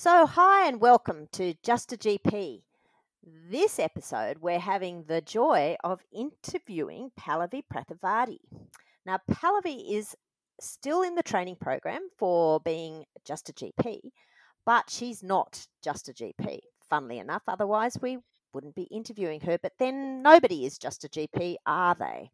So, hi and welcome to Just a GP. This episode, we're having the joy of interviewing Pallavi Prathavadi. Now, Pallavi is still in the training program for being just a GP, but she's not just a GP, funnily enough. Otherwise, we wouldn't be interviewing her. But then nobody is just a GP, are they?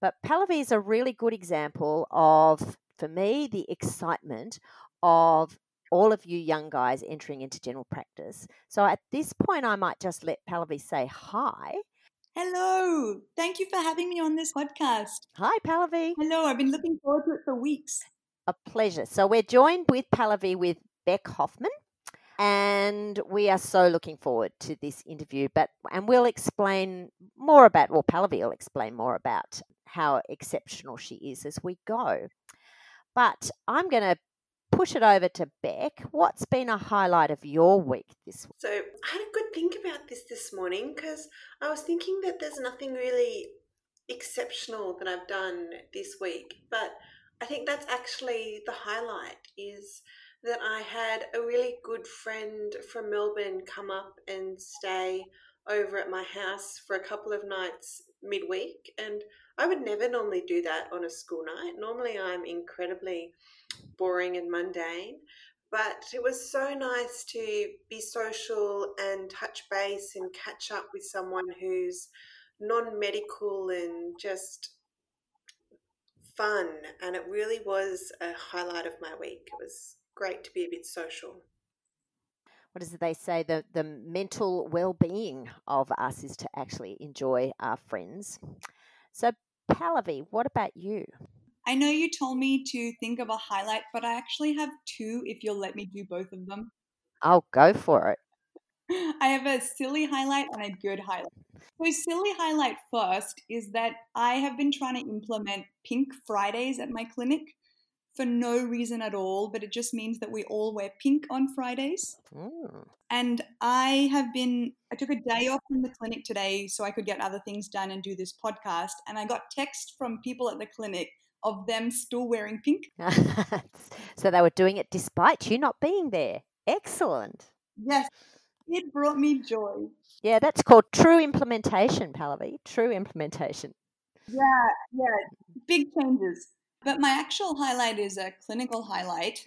But Pallavi is a really good example of, for me, the excitement of all of you young guys entering into general practice. So at this point, I might just let Pallavi say hi. Hello. Thank you for having me on this podcast. Hi, Pallavi. Hello. I've been looking forward to it for weeks. A pleasure. So we're joined with Pallavi with Bek Hoffman. And we are so looking forward to this interview. But and we'll explain more about, well, Pallavi will explain more about how exceptional she is as we go. But I'm going to push it over to Bek. What's been a highlight of your week this week? So I had a good think about this this morning because I was thinking that there's nothing really exceptional that I've done this week, but I think that's actually the highlight is that I had a really good friend from Melbourne come up and stay over at my house for a couple of nights midweek and I would never normally do that on a school night. Normally I'm incredibly boring and mundane. But it was so nice to be social and touch base and catch up with someone who's non medical and just fun. And it really was a highlight of my week. It was great to be a bit social. What is it they say? The, the mental well being of us is to actually enjoy our friends. So, Pallavi, what about you? I know you told me to think of a highlight, but I actually have two if you'll let me do both of them. I'll go for it. I have a silly highlight and a good highlight. So, silly highlight first is that I have been trying to implement Pink Fridays at my clinic for no reason at all, but it just means that we all wear pink on Fridays. Mm. And I have been, I took a day off from the clinic today so I could get other things done and do this podcast. And I got text from people at the clinic of them still wearing pink. so they were doing it despite you not being there. Excellent. Yes, it brought me joy. Yeah, that's called true implementation, Pallavi. True implementation. Yeah, yeah, big changes. But my actual highlight is a clinical highlight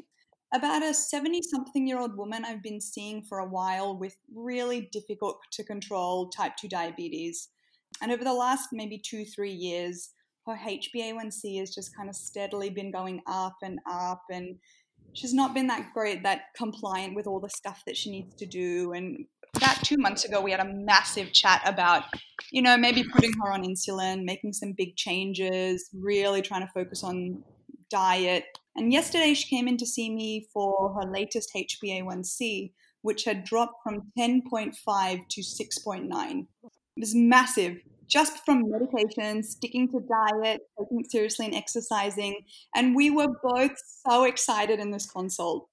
about a 70 something year old woman I've been seeing for a while with really difficult to control type 2 diabetes. And over the last maybe two, three years, her HbA1c has just kind of steadily been going up and up and she's not been that great that compliant with all the stuff that she needs to do and about two months ago we had a massive chat about you know maybe putting her on insulin making some big changes really trying to focus on diet and yesterday she came in to see me for her latest hba1c which had dropped from 10.5 to 6.9 it was massive just from medication, sticking to diet, taking it seriously, and exercising. And we were both so excited in this consult.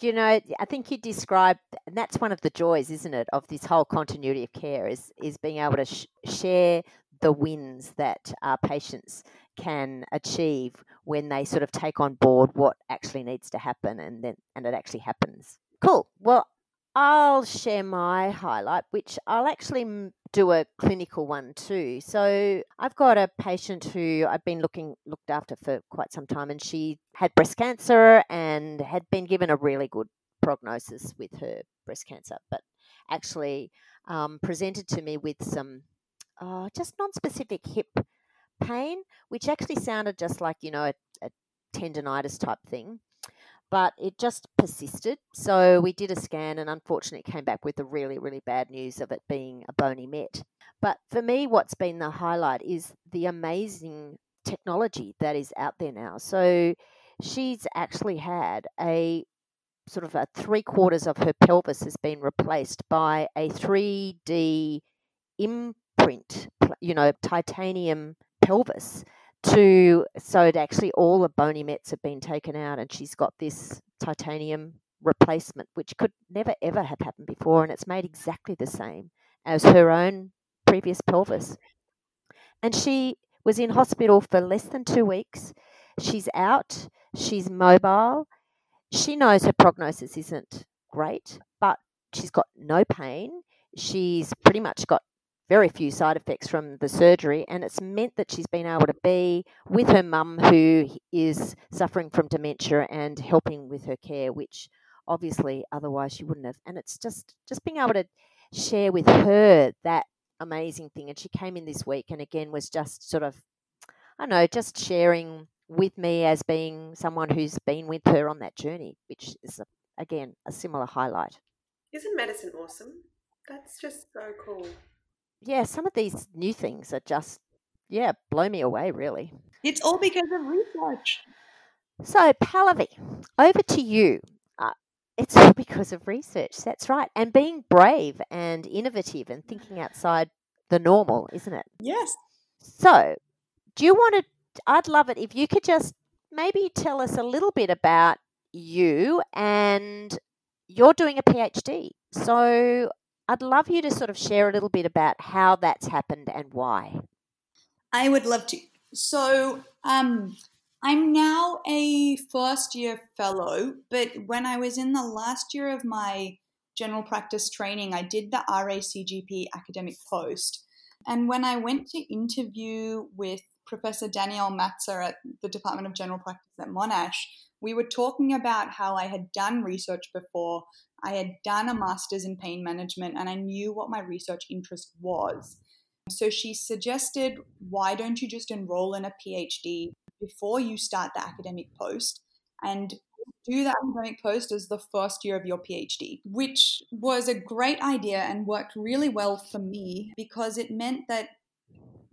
You know, I think you described, and that's one of the joys, isn't it, of this whole continuity of care is is being able to sh- share the wins that our patients can achieve when they sort of take on board what actually needs to happen, and then and it actually happens. Cool. Well, I'll share my highlight, which I'll actually do a clinical one too. So I've got a patient who I've been looking looked after for quite some time, and she had breast cancer and had been given a really good prognosis with her breast cancer, but actually um, presented to me with some uh, just non-specific hip pain, which actually sounded just like you know a, a tendonitis type thing but it just persisted. So we did a scan and unfortunately came back with the really, really bad news of it being a bony met. But for me, what's been the highlight is the amazing technology that is out there now. So she's actually had a sort of a three quarters of her pelvis has been replaced by a 3D imprint, you know, titanium pelvis to so it actually all the bony mets have been taken out and she's got this titanium replacement which could never ever have happened before and it's made exactly the same as her own previous pelvis. And she was in hospital for less than two weeks. She's out. She's mobile. She knows her prognosis isn't great, but she's got no pain. She's pretty much got very few side effects from the surgery, and it's meant that she's been able to be with her mum who is suffering from dementia and helping with her care, which obviously otherwise she wouldn't have. And it's just just being able to share with her that amazing thing. And she came in this week and again was just sort of, I don't know, just sharing with me as being someone who's been with her on that journey, which is again a similar highlight. Isn't medicine awesome? That's just so cool. Yeah, some of these new things are just, yeah, blow me away, really. It's all because of research. So, Pallavi, over to you. Uh, it's all because of research. That's right. And being brave and innovative and thinking outside the normal, isn't it? Yes. So, do you want to? I'd love it if you could just maybe tell us a little bit about you and you're doing a PhD. So, I'd love you to sort of share a little bit about how that's happened and why. I would love to. So, um, I'm now a first year fellow, but when I was in the last year of my general practice training, I did the RACGP academic post. And when I went to interview with Professor Danielle Mazza at the Department of General Practice at Monash, we were talking about how I had done research before, I had done a master's in pain management and I knew what my research interest was. So she suggested, why don't you just enroll in a PhD before you start the academic post and do the academic post as the first year of your PhD, which was a great idea and worked really well for me because it meant that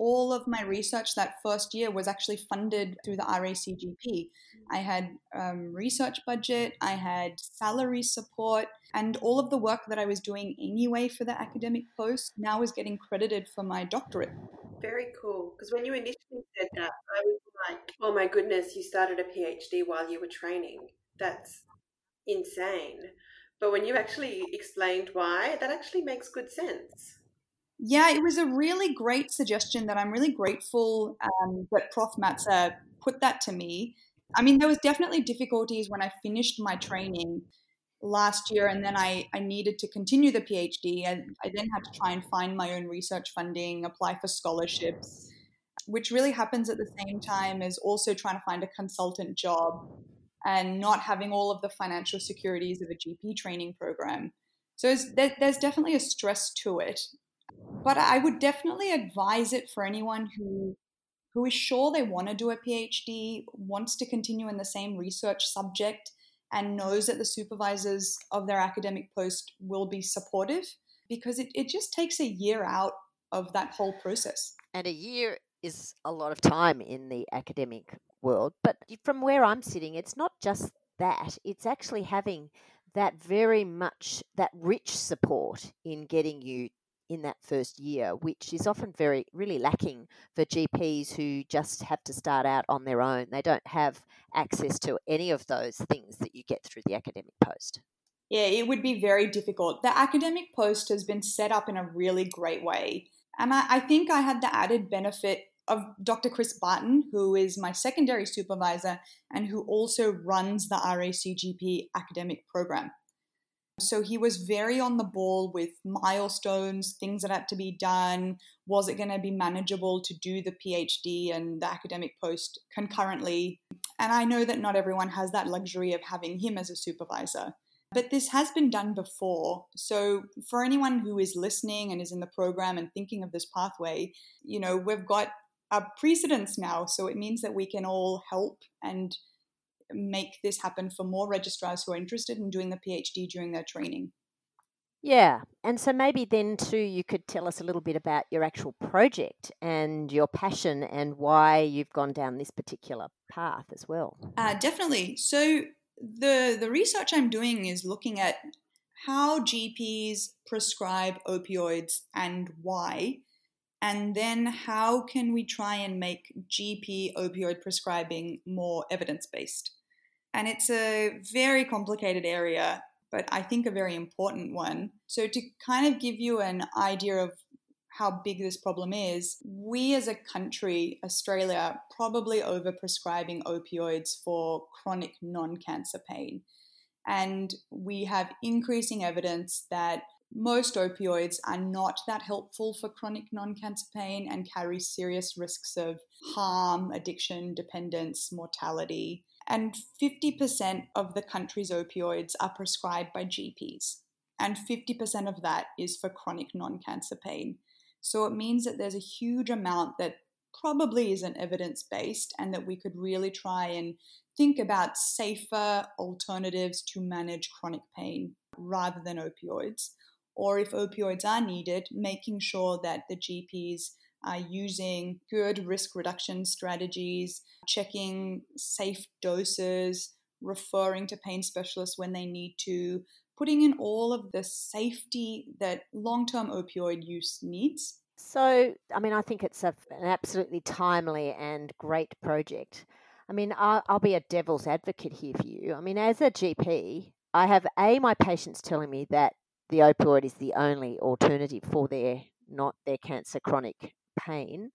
all of my research that first year was actually funded through the RACGP. I had um, research budget, I had salary support, and all of the work that I was doing anyway for the academic post now was getting credited for my doctorate. Very cool. Because when you initially said that, I was like, oh my goodness, you started a PhD while you were training. That's insane. But when you actually explained why, that actually makes good sense. Yeah, it was a really great suggestion that I'm really grateful um, that Prof. Mazza put that to me. I mean, there was definitely difficulties when I finished my training last year and then I, I needed to continue the PhD. And I then had to try and find my own research funding, apply for scholarships, which really happens at the same time as also trying to find a consultant job and not having all of the financial securities of a GP training program. So there's definitely a stress to it but I would definitely advise it for anyone who who is sure they want to do a PhD, wants to continue in the same research subject, and knows that the supervisors of their academic post will be supportive because it, it just takes a year out of that whole process. And a year is a lot of time in the academic world. But from where I'm sitting, it's not just that, it's actually having that very much, that rich support in getting you in that first year, which is often very, really lacking for GPs who just have to start out on their own. They don't have access to any of those things that you get through the academic post. Yeah, it would be very difficult. The academic post has been set up in a really great way. And I, I think I had the added benefit of Dr. Chris Barton, who is my secondary supervisor and who also runs the RACGP academic program. So he was very on the ball with milestones, things that had to be done. Was it going to be manageable to do the PhD and the academic post concurrently? And I know that not everyone has that luxury of having him as a supervisor. But this has been done before. So, for anyone who is listening and is in the program and thinking of this pathway, you know, we've got a precedence now. So, it means that we can all help and make this happen for more registrars who are interested in doing the PhD during their training. Yeah, and so maybe then too you could tell us a little bit about your actual project and your passion and why you've gone down this particular path as well. Uh, definitely. So the the research I'm doing is looking at how GPs prescribe opioids and why, and then how can we try and make GP opioid prescribing more evidence based. And it's a very complicated area, but I think a very important one. So, to kind of give you an idea of how big this problem is, we as a country, Australia, probably overprescribing opioids for chronic non cancer pain. And we have increasing evidence that most opioids are not that helpful for chronic non cancer pain and carry serious risks of harm, addiction, dependence, mortality. And 50% of the country's opioids are prescribed by GPs. And 50% of that is for chronic non cancer pain. So it means that there's a huge amount that probably isn't evidence based and that we could really try and think about safer alternatives to manage chronic pain rather than opioids. Or if opioids are needed, making sure that the GPs are using good risk reduction strategies, checking safe doses, referring to pain specialists when they need to, putting in all of the safety that long term opioid use needs. So, I mean, I think it's a, an absolutely timely and great project. I mean, I'll, I'll be a devil's advocate here for you. I mean, as a GP, I have A, my patients telling me that the opioid is the only alternative for their not their cancer chronic pain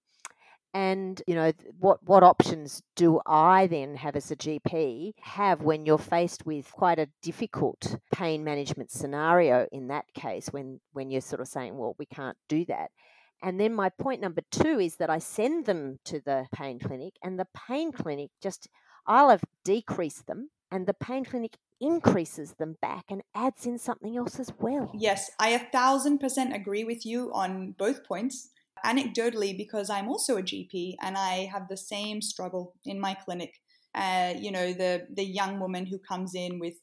and you know what what options do i then have as a gp have when you're faced with quite a difficult pain management scenario in that case when when you're sort of saying well we can't do that and then my point number two is that i send them to the pain clinic and the pain clinic just i'll have decreased them and the pain clinic increases them back and adds in something else as well. Yes, I a thousand percent agree with you on both points. Anecdotally, because I'm also a GP and I have the same struggle in my clinic. Uh, you know, the the young woman who comes in with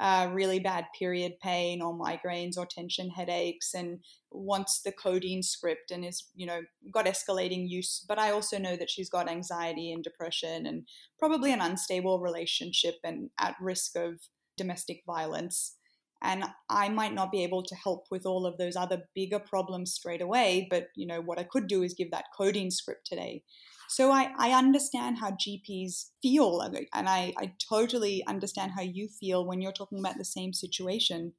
uh, really bad period pain or migraines or tension headaches and wants the codeine script and is, you know, got escalating use. But I also know that she's got anxiety and depression and probably an unstable relationship and at risk of domestic violence. And I might not be able to help with all of those other bigger problems straight away, but you know what I could do is give that codeine script today. So I, I understand how GPs feel, and I, I totally understand how you feel when you're talking about the same situation.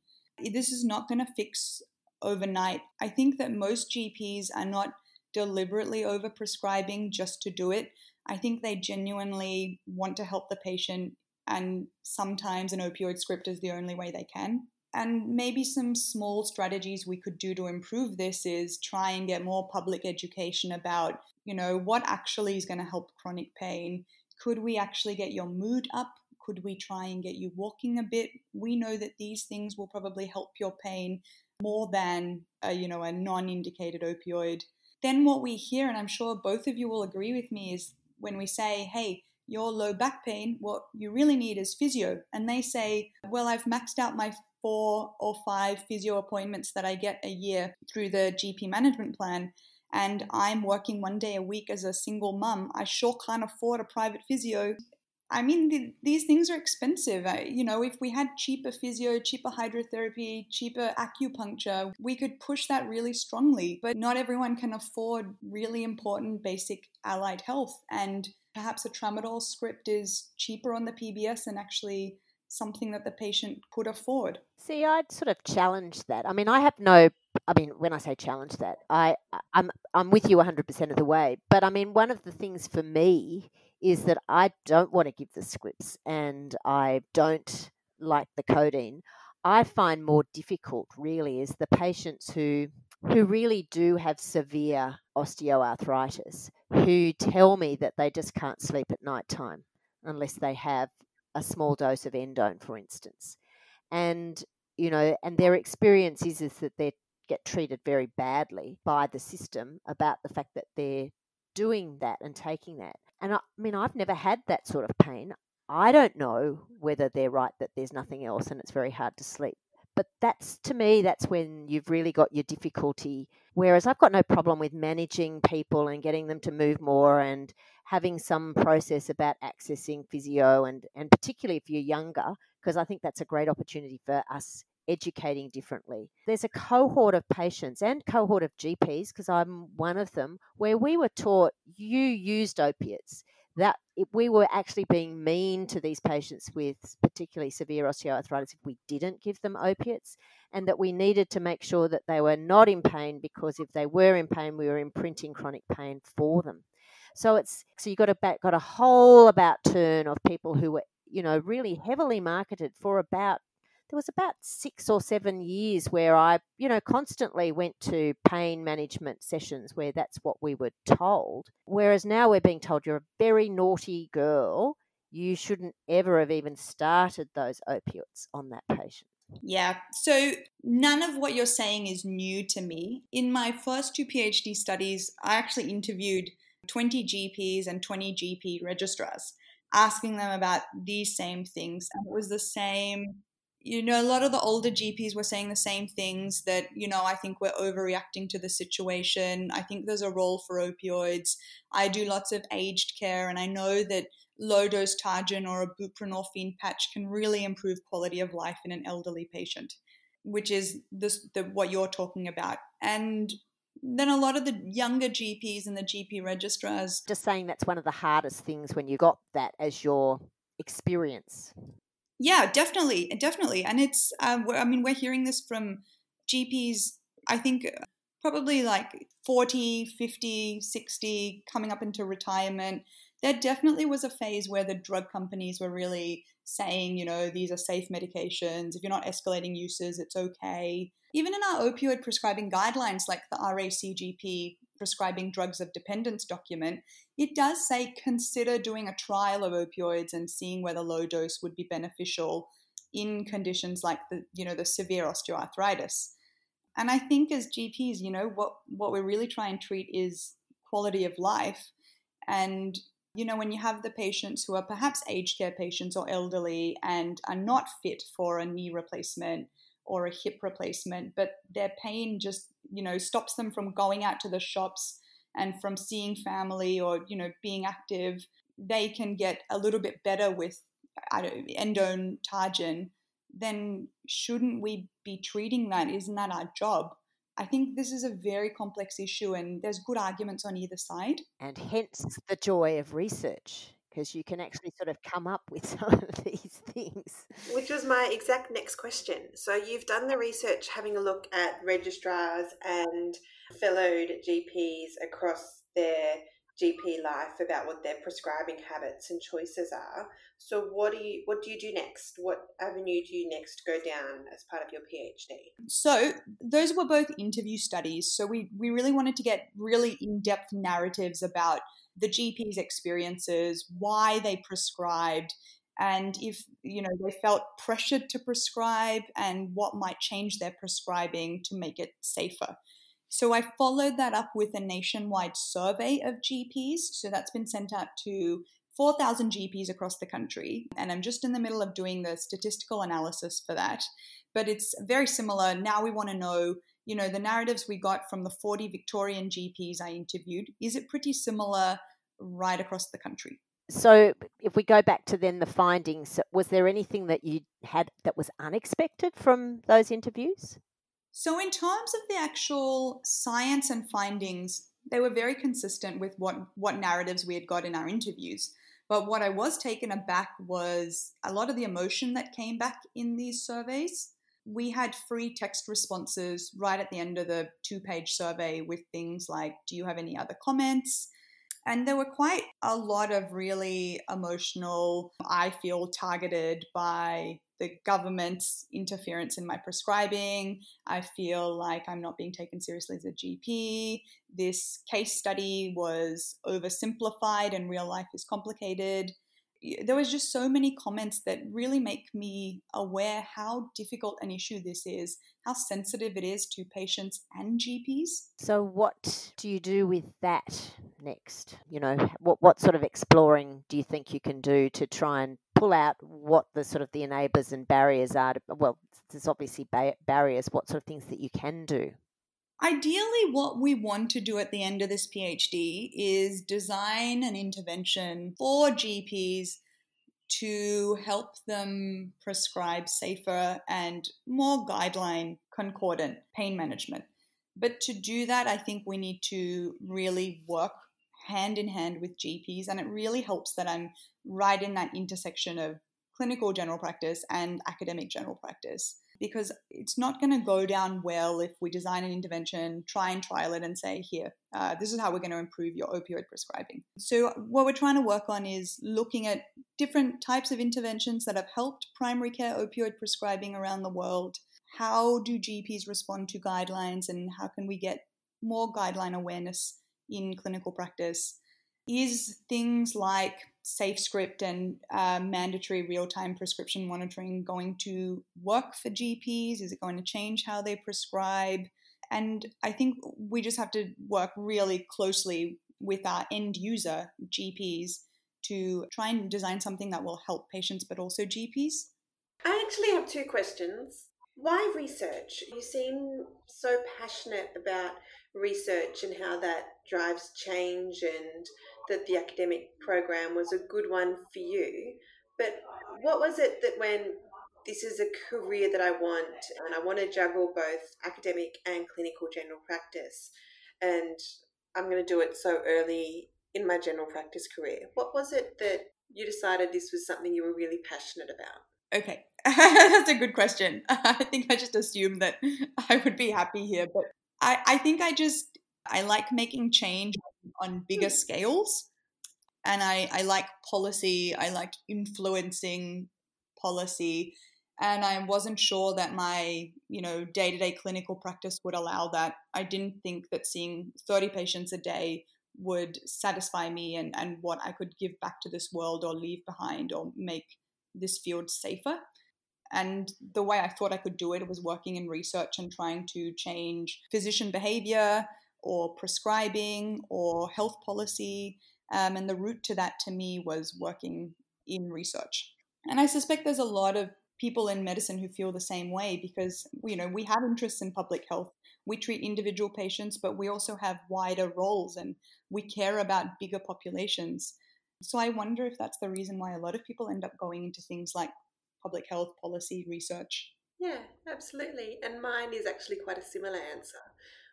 This is not going to fix overnight. I think that most GPs are not deliberately overprescribing just to do it. I think they genuinely want to help the patient, and sometimes an opioid script is the only way they can. And maybe some small strategies we could do to improve this is try and get more public education about, you know, what actually is going to help chronic pain. Could we actually get your mood up? Could we try and get you walking a bit? We know that these things will probably help your pain more than, a, you know, a non-indicated opioid. Then what we hear, and I'm sure both of you will agree with me, is when we say, hey, your low back pain, what you really need is physio. And they say, well, I've maxed out my four or five physio appointments that I get a year through the GP management plan. And I'm working one day a week as a single mum. I sure can't afford a private physio. I mean, the, these things are expensive. I, you know, if we had cheaper physio, cheaper hydrotherapy, cheaper acupuncture, we could push that really strongly. But not everyone can afford really important basic allied health. And perhaps a tramadol script is cheaper on the PBS and actually something that the patient could afford. See, I'd sort of challenge that. I mean, I have no I mean, when I say challenge that, I I'm I'm with you 100% of the way. But I mean, one of the things for me is that I don't want to give the scripts and I don't like the codeine. I find more difficult really is the patients who who really do have severe osteoarthritis who tell me that they just can't sleep at night time unless they have a small dose of endone, for instance. And, you know, and their experience is, is that they get treated very badly by the system about the fact that they're doing that and taking that. And I, I mean, I've never had that sort of pain. I don't know whether they're right that there's nothing else and it's very hard to sleep. But that's to me, that's when you've really got your difficulty. Whereas I've got no problem with managing people and getting them to move more and having some process about accessing physio and, and particularly if you're younger, because I think that's a great opportunity for us educating differently. There's a cohort of patients and cohort of GPs, because I'm one of them, where we were taught you used opiates that we were actually being mean to these patients with particularly severe osteoarthritis if we didn't give them opiates, and that we needed to make sure that they were not in pain because if they were in pain, we were imprinting chronic pain for them. So it's so you got a back, got a whole about turn of people who were you know really heavily marketed for about there was about six or seven years where I, you know, constantly went to pain management sessions where that's what we were told. Whereas now we're being told you're a very naughty girl. You shouldn't ever have even started those opiates on that patient. Yeah. So none of what you're saying is new to me. In my first two PhD studies, I actually interviewed 20 GPs and 20 GP registrars, asking them about these same things. And it was the same. You know, a lot of the older GPs were saying the same things that, you know, I think we're overreacting to the situation. I think there's a role for opioids. I do lots of aged care, and I know that low dose Targin or a buprenorphine patch can really improve quality of life in an elderly patient, which is this, the, what you're talking about. And then a lot of the younger GPs and the GP registrars. Just saying that's one of the hardest things when you got that as your experience. Yeah, definitely, definitely, and it's. Uh, I mean, we're hearing this from GPs. I think uh, probably like 40, 50, 60, coming up into retirement. There definitely was a phase where the drug companies were really saying, you know, these are safe medications. If you're not escalating uses, it's okay. Even in our opioid prescribing guidelines, like the RACGP prescribing drugs of dependence document, it does say consider doing a trial of opioids and seeing whether low dose would be beneficial in conditions like the, you know, the severe osteoarthritis. And I think as GPs, you know, what, what we really try and treat is quality of life. And, you know, when you have the patients who are perhaps aged care patients or elderly and are not fit for a knee replacement or a hip replacement, but their pain just, you know, stops them from going out to the shops and from seeing family or, you know, being active. They can get a little bit better with I don't, endone targin, then shouldn't we be treating that? Isn't that our job? I think this is a very complex issue and there's good arguments on either side. And hence the joy of research because you can actually sort of come up with some of these things. Which was my exact next question. So you've done the research having a look at registrars and fellowed GPs across their GP life about what their prescribing habits and choices are. So what do you what do you do next? What avenue do you next go down as part of your PhD? So those were both interview studies. So we we really wanted to get really in-depth narratives about the GP's experiences, why they prescribed, and if you know they felt pressured to prescribe and what might change their prescribing to make it safer. So I followed that up with a nationwide survey of GPs. So that's been sent out to 4,000 GPs across the country. And I'm just in the middle of doing the statistical analysis for that. But it's very similar. Now we want to know you know, the narratives we got from the 40 Victorian GPs I interviewed, is it pretty similar right across the country? So, if we go back to then the findings, was there anything that you had that was unexpected from those interviews? So, in terms of the actual science and findings, they were very consistent with what, what narratives we had got in our interviews. But what I was taken aback was a lot of the emotion that came back in these surveys we had free text responses right at the end of the two page survey with things like, Do you have any other comments? And there were quite a lot of really emotional, I feel targeted by the government's interference in my prescribing. I feel like I'm not being taken seriously as a GP. This case study was oversimplified and real life is complicated there was just so many comments that really make me aware how difficult an issue this is, how sensitive it is to patients and GPs. So, what do you do with that next? You know, what what sort of exploring do you think you can do to try and pull out what the sort of the enablers and barriers are? To, well, there's obviously ba- barriers. What sort of things that you can do? Ideally, what we want to do at the end of this PhD is design an intervention for GPs to help them prescribe safer and more guideline concordant pain management. But to do that, I think we need to really work hand in hand with GPs, and it really helps that I'm right in that intersection of clinical general practice and academic general practice because it's not going to go down well if we design an intervention, try and trial it, and say, here, uh, this is how we're going to improve your opioid prescribing. So, what we're trying to work on is looking at different types of interventions that have helped primary care opioid prescribing around the world. How do GPs respond to guidelines, and how can we get more guideline awareness in clinical practice? Is things like SafeScript and uh, mandatory real time prescription monitoring going to work for GPs? Is it going to change how they prescribe? And I think we just have to work really closely with our end user, GPs, to try and design something that will help patients but also GPs. I actually have two questions. Why research? You seem so passionate about research and how that drives change and that the academic program was a good one for you. But what was it that when this is a career that I want and I want to juggle both academic and clinical general practice and I'm going to do it so early in my general practice career. What was it that you decided this was something you were really passionate about? Okay, that's a good question. I think I just assumed that I would be happy here, but I, I think I just I like making change on bigger hmm. scales. And I, I like policy, I like influencing policy. And I wasn't sure that my, you know, day-to-day clinical practice would allow that. I didn't think that seeing 30 patients a day would satisfy me and, and what I could give back to this world or leave behind or make this field safer. And the way I thought I could do it was working in research and trying to change physician behavior, or prescribing or health policy. Um, and the route to that to me was working in research. And I suspect there's a lot of people in medicine who feel the same way because you know we have interests in public health we treat individual patients but we also have wider roles and we care about bigger populations so i wonder if that's the reason why a lot of people end up going into things like public health policy research yeah absolutely and mine is actually quite a similar answer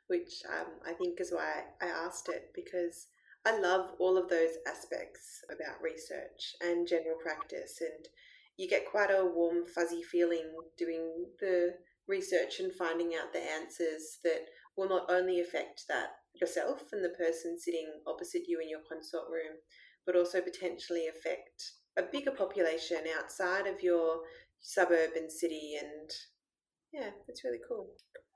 which um, I think is why I asked it because I love all of those aspects about research and general practice, and you get quite a warm, fuzzy feeling doing the research and finding out the answers that will not only affect that yourself and the person sitting opposite you in your consult room, but also potentially affect a bigger population outside of your suburb and city. And yeah, it's really cool.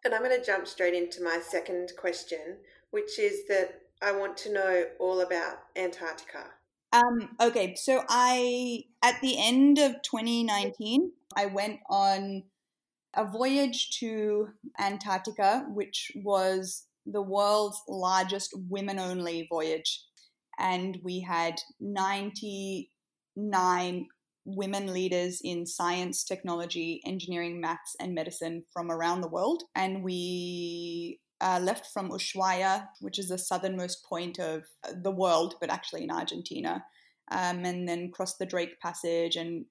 And I'm going to jump straight into my second question, which is that I want to know all about Antarctica. Um, okay, so I, at the end of 2019, I went on a voyage to Antarctica, which was the world's largest women only voyage. And we had 99 women leaders in science, technology, engineering, maths, and medicine from around the world. And we uh, left from Ushuaia, which is the southernmost point of the world, but actually in Argentina, um, and then crossed the Drake Passage and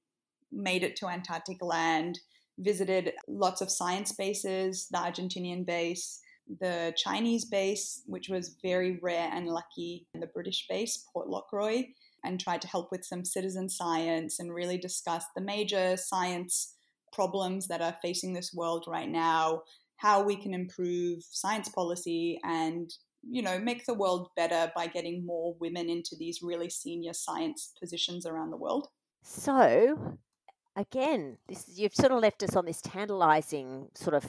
made it to Antarctic land. Visited lots of science bases, the Argentinian base, the Chinese base, which was very rare and lucky, and the British base, Port Lockroy and tried to help with some citizen science and really discuss the major science problems that are facing this world right now, how we can improve science policy and you know make the world better by getting more women into these really senior science positions around the world. So, again, this you've sort of left us on this tantalizing sort of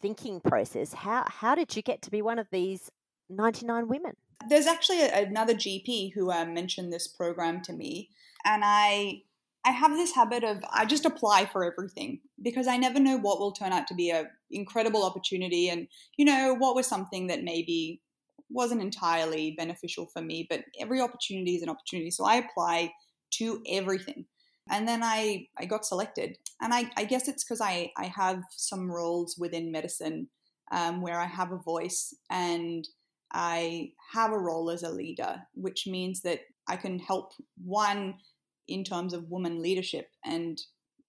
thinking process. How how did you get to be one of these 99 women? There's actually a, another GP who uh, mentioned this program to me, and I I have this habit of I just apply for everything because I never know what will turn out to be a incredible opportunity, and you know what was something that maybe wasn't entirely beneficial for me, but every opportunity is an opportunity. So I apply to everything. And then I, I got selected. And I, I guess it's because I, I have some roles within medicine um, where I have a voice and I have a role as a leader, which means that I can help one in terms of woman leadership and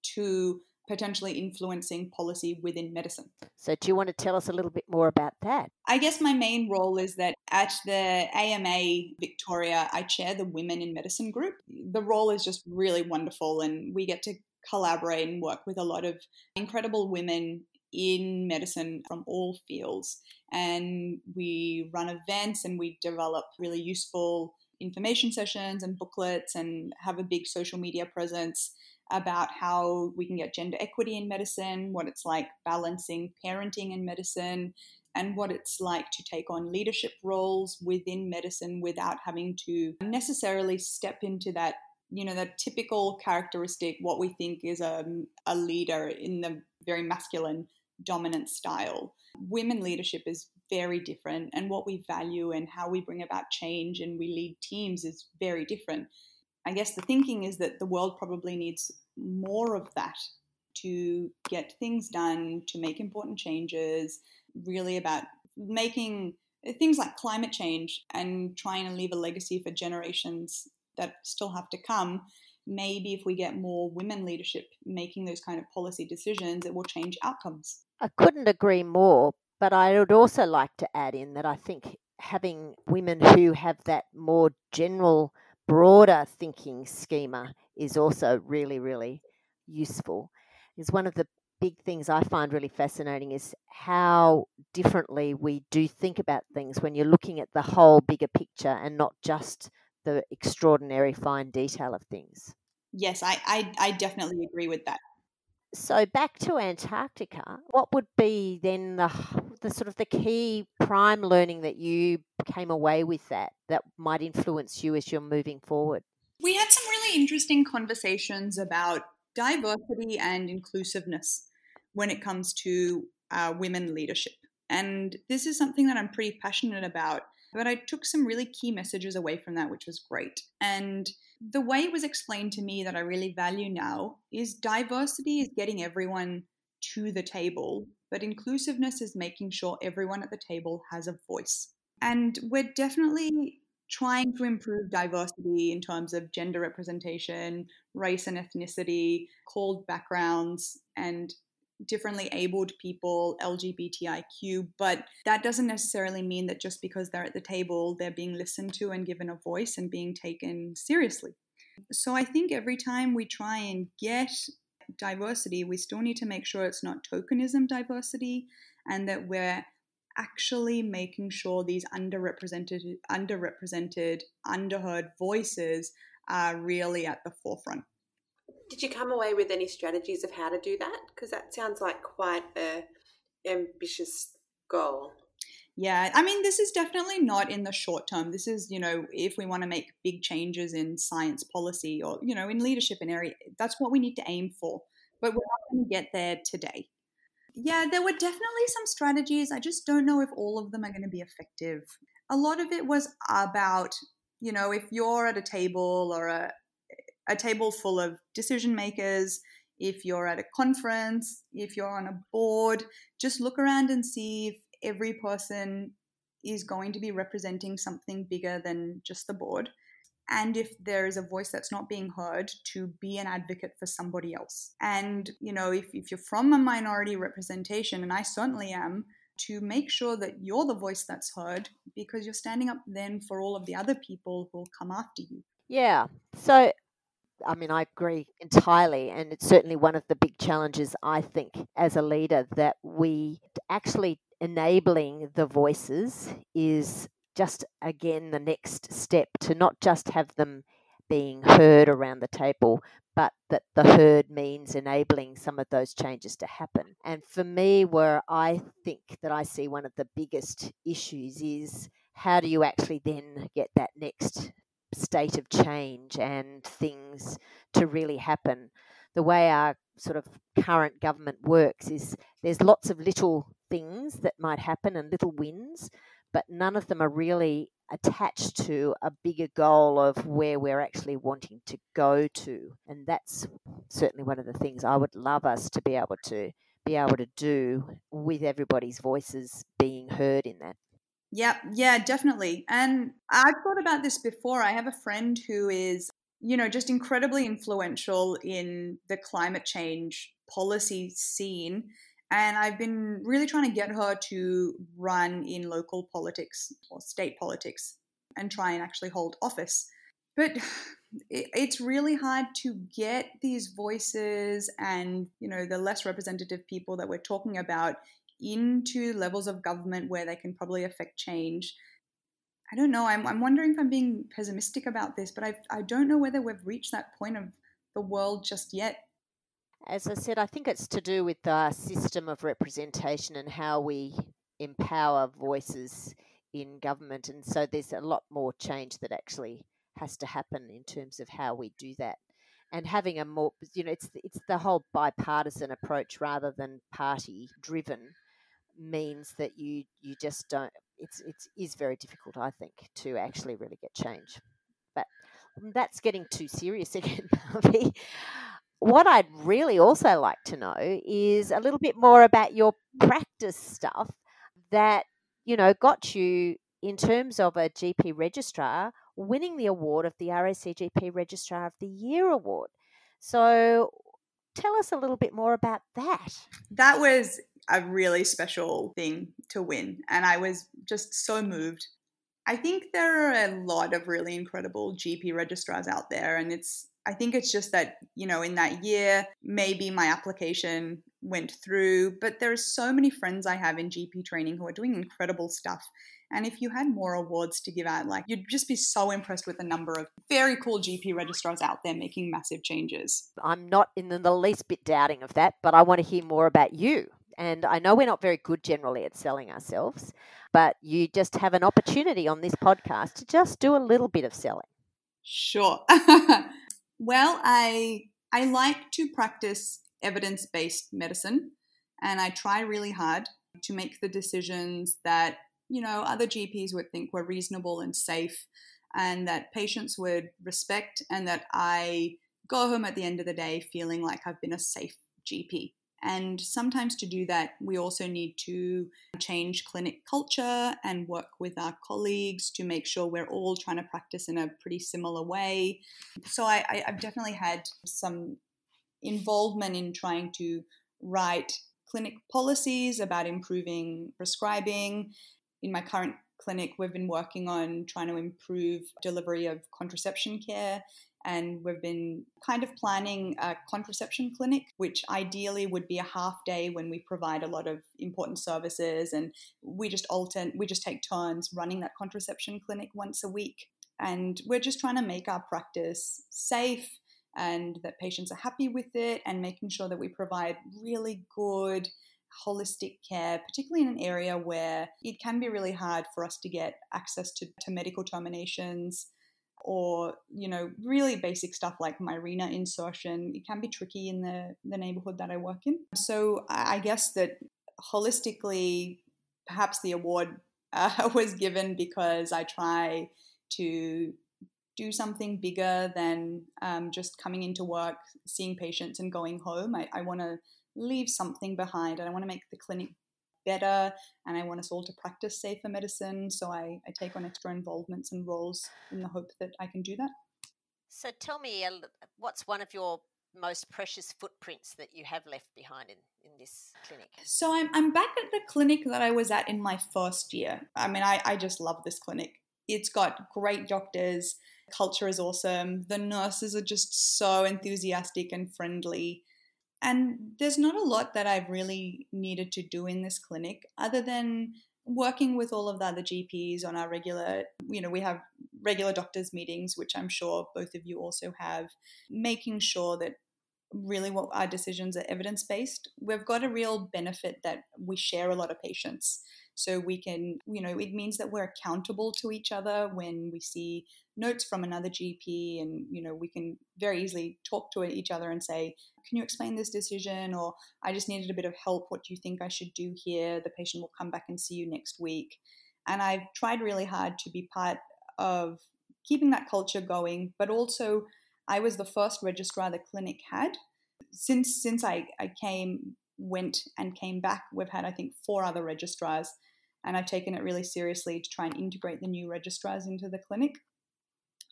two potentially influencing policy within medicine. So, do you want to tell us a little bit more about that? I guess my main role is that at the AMA Victoria, I chair the Women in Medicine group. The role is just really wonderful, and we get to collaborate and work with a lot of incredible women in medicine from all fields. And we run events and we develop really useful information sessions and booklets and have a big social media presence about how we can get gender equity in medicine, what it's like balancing parenting in medicine, and what it's like to take on leadership roles within medicine without having to necessarily step into that you know that typical characteristic what we think is a, a leader in the very masculine dominant style. Women leadership is very different and what we value and how we bring about change and we lead teams is very different. I guess the thinking is that the world probably needs more of that to get things done to make important changes really about making things like climate change and trying to leave a legacy for generations that still have to come maybe if we get more women leadership making those kind of policy decisions it will change outcomes. I couldn't agree more but i would also like to add in that i think having women who have that more general broader thinking schema is also really really useful. Is one of the big things I find really fascinating is how differently we do think about things when you're looking at the whole bigger picture and not just the extraordinary fine detail of things. Yes, I, I, I definitely agree with that. So back to Antarctica, what would be then the the sort of the key prime learning that you came away with that that might influence you as you're moving forward? We had some really interesting conversations about diversity and inclusiveness when it comes to uh, women leadership. And this is something that I'm pretty passionate about. But I took some really key messages away from that, which was great. And the way it was explained to me that I really value now is diversity is getting everyone to the table, but inclusiveness is making sure everyone at the table has a voice. And we're definitely trying to improve diversity in terms of gender representation, race and ethnicity, called backgrounds, and differently abled people, LGBTIQ, but that doesn't necessarily mean that just because they're at the table, they're being listened to and given a voice and being taken seriously. So I think every time we try and get diversity, we still need to make sure it's not tokenism diversity and that we're actually making sure these underrepresented, underrepresented, underheard voices are really at the forefront. Did you come away with any strategies of how to do that? Because that sounds like quite a ambitious goal. Yeah, I mean, this is definitely not in the short term. This is, you know, if we want to make big changes in science policy or, you know, in leadership in area, that's what we need to aim for. But we're not going to get there today. Yeah, there were definitely some strategies. I just don't know if all of them are going to be effective. A lot of it was about, you know, if you're at a table or a, a table full of decision makers, if you're at a conference, if you're on a board, just look around and see if every person is going to be representing something bigger than just the board. And if there is a voice that's not being heard, to be an advocate for somebody else. And, you know, if, if you're from a minority representation, and I certainly am, to make sure that you're the voice that's heard because you're standing up then for all of the other people who will come after you. Yeah. So I mean, I agree entirely. And it's certainly one of the big challenges, I think, as a leader, that we actually enabling the voices is just, again, the next step to not just have them being heard around the table, but that the herd means enabling some of those changes to happen. And for me, where I think that I see one of the biggest issues is how do you actually then get that next state of change and things to really happen. The way our sort of current government works is there's lots of little things that might happen and little wins, but none of them are really attached to a bigger goal of where we're actually wanting to go to. And that's certainly one of the things I would love us to be able to be able to do with everybody's voices being heard in that. Yeah, yeah, definitely. And I've thought about this before. I have a friend who is, you know, just incredibly influential in the climate change policy scene. And I've been really trying to get her to run in local politics or state politics and try and actually hold office. But it's really hard to get these voices and you know the less representative people that we're talking about into levels of government where they can probably affect change. I don't know. I'm, I'm wondering if i'm being pessimistic about this but I, I don't know whether we've reached that point of the world just yet. As i said i think it's to do with the system of representation and how we empower voices in government and so there's a lot more change that actually has to happen in terms of how we do that. And having a more you know it's it's the whole bipartisan approach rather than party driven means that you you just don't it's it is is very difficult i think to actually really get change but that's getting too serious again what i'd really also like to know is a little bit more about your practice stuff that you know got you in terms of a gp registrar winning the award of the RACGP Registrar of the Year award. So tell us a little bit more about that. That was a really special thing to win, and I was just so moved. I think there are a lot of really incredible GP registrars out there, and it's I think it's just that, you know, in that year, maybe my application went through, but there are so many friends I have in GP training who are doing incredible stuff. And if you had more awards to give out, like you'd just be so impressed with the number of very cool GP registrars out there making massive changes. I'm not in the least bit doubting of that, but I want to hear more about you. And I know we're not very good generally at selling ourselves, but you just have an opportunity on this podcast to just do a little bit of selling. Sure. well, I I like to practice evidence-based medicine and I try really hard to make the decisions that you know, other GPs would think were reasonable and safe and that patients would respect and that I go home at the end of the day feeling like I've been a safe GP. And sometimes to do that, we also need to change clinic culture and work with our colleagues to make sure we're all trying to practice in a pretty similar way. So I, have definitely had some involvement in trying to write clinic policies about improving prescribing in my current clinic, we've been working on trying to improve delivery of contraception care. And we've been kind of planning a contraception clinic, which ideally would be a half day when we provide a lot of important services. And we just alternate, we just take turns running that contraception clinic once a week. And we're just trying to make our practice safe and that patients are happy with it and making sure that we provide really good holistic care, particularly in an area where it can be really hard for us to get access to, to medical terminations or you know really basic stuff like Mirena insertion it can be tricky in the the neighborhood that i work in. So i guess that holistically perhaps the award uh, was given because i try to do something bigger than um, just coming into work seeing patients and going home. I, I want to leave something behind and I want to make the clinic better and I want us all to practice safer medicine. So I, I take on extra involvements and roles in the hope that I can do that. So tell me, uh, what's one of your most precious footprints that you have left behind in, in this clinic? So I'm, I'm back at the clinic that I was at in my first year. I mean, I, I just love this clinic. It's got great doctors, culture is awesome, the nurses are just so enthusiastic and friendly. And there's not a lot that I've really needed to do in this clinic other than working with all of the other GPs on our regular, you know, we have regular doctors' meetings, which I'm sure both of you also have, making sure that really what our decisions are evidence based. We've got a real benefit that we share a lot of patients. So we can, you know, it means that we're accountable to each other when we see notes from another GP and, you know, we can very easily talk to each other and say, can you explain this decision? Or I just needed a bit of help. What do you think I should do here? The patient will come back and see you next week. And I've tried really hard to be part of keeping that culture going, but also I was the first registrar the clinic had. Since since I, I came, went and came back, we've had I think four other registrars, and I've taken it really seriously to try and integrate the new registrars into the clinic.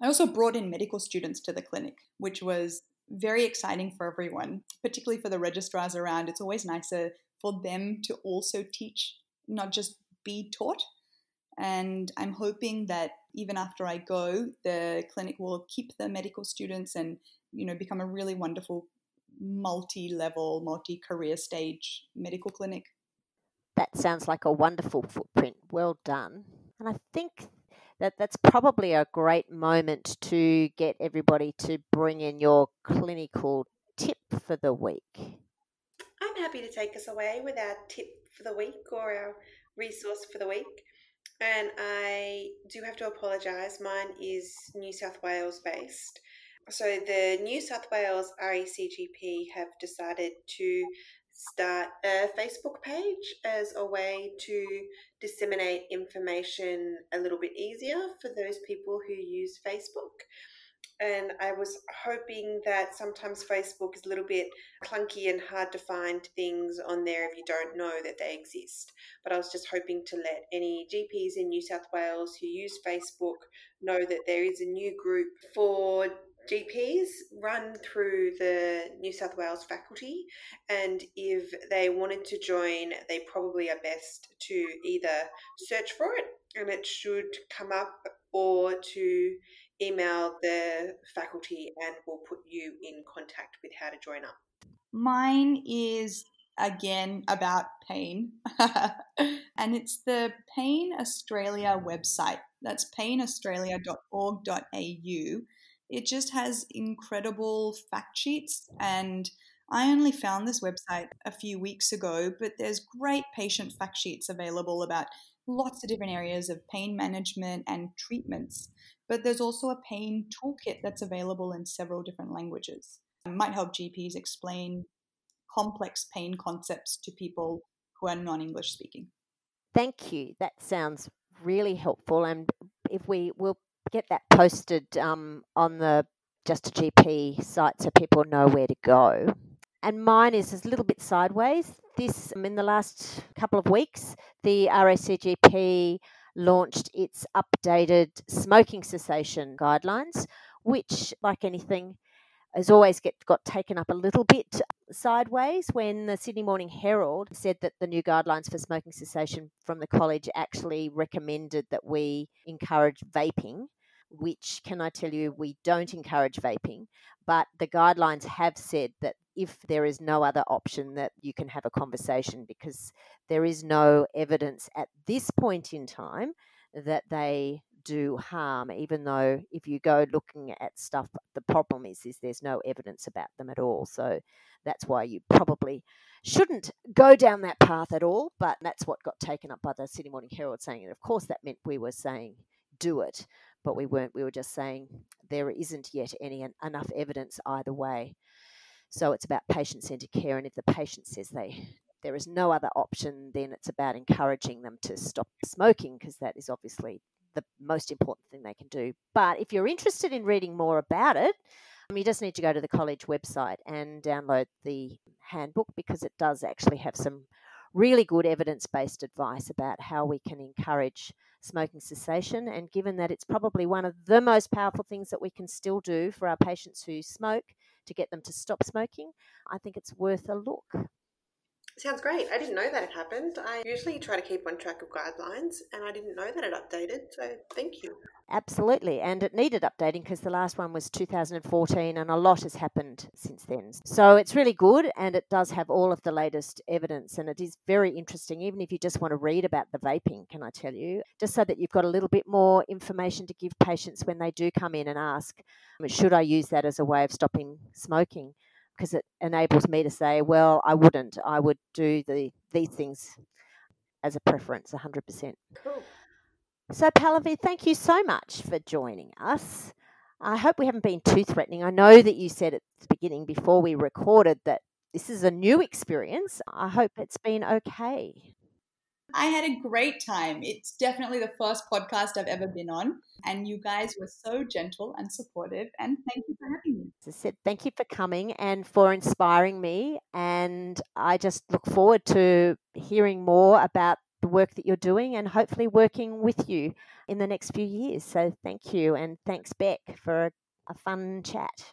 I also brought in medical students to the clinic, which was very exciting for everyone, particularly for the registrars around. It's always nicer for them to also teach, not just be taught. And I'm hoping that even after I go, the clinic will keep the medical students and you know become a really wonderful multi-level, multi-career stage medical clinic. That sounds like a wonderful footprint. Well done. And I think that that's probably a great moment to get everybody to bring in your clinical tip for the week. I'm happy to take us away with our tip for the week or our resource for the week. And I do have to apologise. Mine is New South Wales based. So the New South Wales RACGP have decided to start a Facebook page as a way to disseminate information a little bit easier for those people who use Facebook and I was hoping that sometimes Facebook is a little bit clunky and hard to find things on there if you don't know that they exist. But I was just hoping to let any GPs in New South Wales who use Facebook know that there is a new group for GPs run through the New South Wales faculty, and if they wanted to join, they probably are best to either search for it and it should come up or to email the faculty and we'll put you in contact with how to join up. Mine is again about pain, and it's the Pain Australia website. That's painaustralia.org.au. It just has incredible fact sheets and I only found this website a few weeks ago, but there's great patient fact sheets available about lots of different areas of pain management and treatments. But there's also a pain toolkit that's available in several different languages. It might help GPs explain complex pain concepts to people who are non English speaking. Thank you. That sounds really helpful. And if we will get that posted um, on the Just a GP site so people know where to go. And mine is a little bit sideways. This, in the last couple of weeks, the RACGP launched its updated smoking cessation guidelines, which, like anything, has always get, got taken up a little bit sideways when the Sydney Morning Herald said that the new guidelines for smoking cessation from the college actually recommended that we encourage vaping which can I tell you, we don't encourage vaping, but the guidelines have said that if there is no other option, that you can have a conversation because there is no evidence at this point in time that they do harm even though if you go looking at stuff the problem is is there's no evidence about them at all. So that's why you probably shouldn't go down that path at all but that's what got taken up by the Sydney Morning Herald saying and of course that meant we were saying do it but we weren't. We were just saying there isn't yet any enough evidence either way. So it's about patient centered care, and if the patient says they there is no other option, then it's about encouraging them to stop smoking because that is obviously the most important thing they can do. But if you're interested in reading more about it, um, you just need to go to the college website and download the handbook because it does actually have some really good evidence based advice about how we can encourage smoking cessation. And given that it's probably one of the most powerful things that we can still do for our patients who smoke to get them to stop smoking, I think it's worth a look. Sounds great. I didn't know that it happened. I usually try to keep on track of guidelines and I didn't know that it updated. So thank you. Absolutely. And it needed updating because the last one was 2014 and a lot has happened since then. So it's really good and it does have all of the latest evidence and it is very interesting, even if you just want to read about the vaping, can I tell you, just so that you've got a little bit more information to give patients when they do come in and ask, um, should I use that as a way of stopping smoking? Because it enables me to say, well, I wouldn't. I would do the these things as a preference, 100%. Cool. So, Pallavi, thank you so much for joining us. I hope we haven't been too threatening. I know that you said at the beginning before we recorded that this is a new experience. I hope it's been okay. I had a great time. It's definitely the first podcast I've ever been on, and you guys were so gentle and supportive. And thank you for having me. Thank you for coming and for inspiring me. And I just look forward to hearing more about the work that you're doing and hopefully working with you in the next few years. So thank you. And thanks, Bek, for a fun chat.